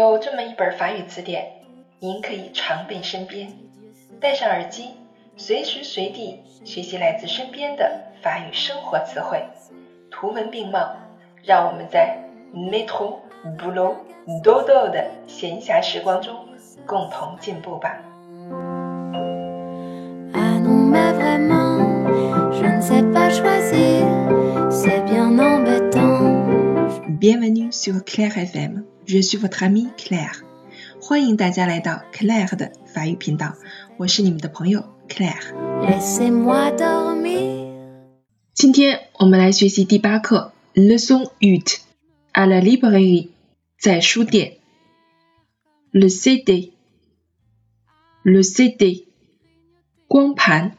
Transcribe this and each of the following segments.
有这么一本法语词典，您可以常备身边，戴上耳机，随时随地学习来自身边的法语生活词汇，图文并茂。让我们在 metro boulot dodo 的闲暇时光中共同进步吧。Ah. Bienvenue sur Claire FM，je suis votre amie Claire。欢迎大家来到 Claire 的法语频道，我是你们的朋友 Claire。Laissez-moi dormir. 今天我们来学习第八课 Leçon huit à la librairie，在书店。Le CD，le CD，光盘。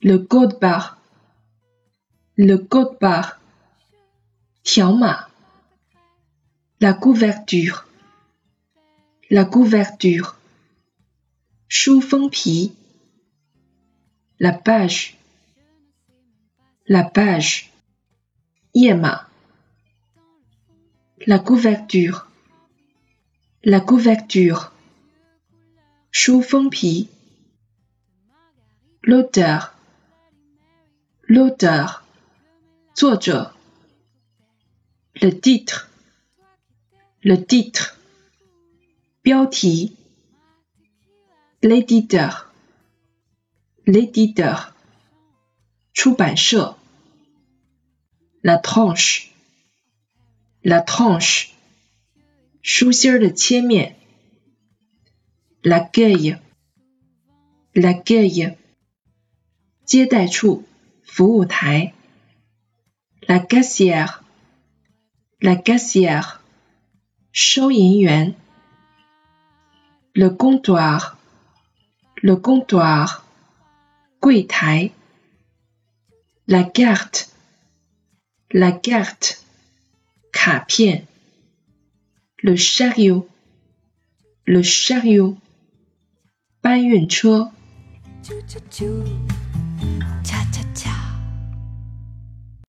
Le code barre，le code barre，条码。La couverture. La couverture. Chou pi. La page. La page. Yema. La couverture. La couverture. Chou pi. L'auteur. L'auteur. Le titre le titre, Biaoti, l'éditeur, l'éditeur, Chubanche, la tranche, la tranche, Chaussure de Tiemien, l'accueil, l'accueil, Tiedaichu, Fouotai, la caissière, la caissière, 收银员。Le comptoir, le comptoir，柜台。La carte, la carte，卡片。Le chariot, le chariot，搬运车。 Chou chou chou. Cha cha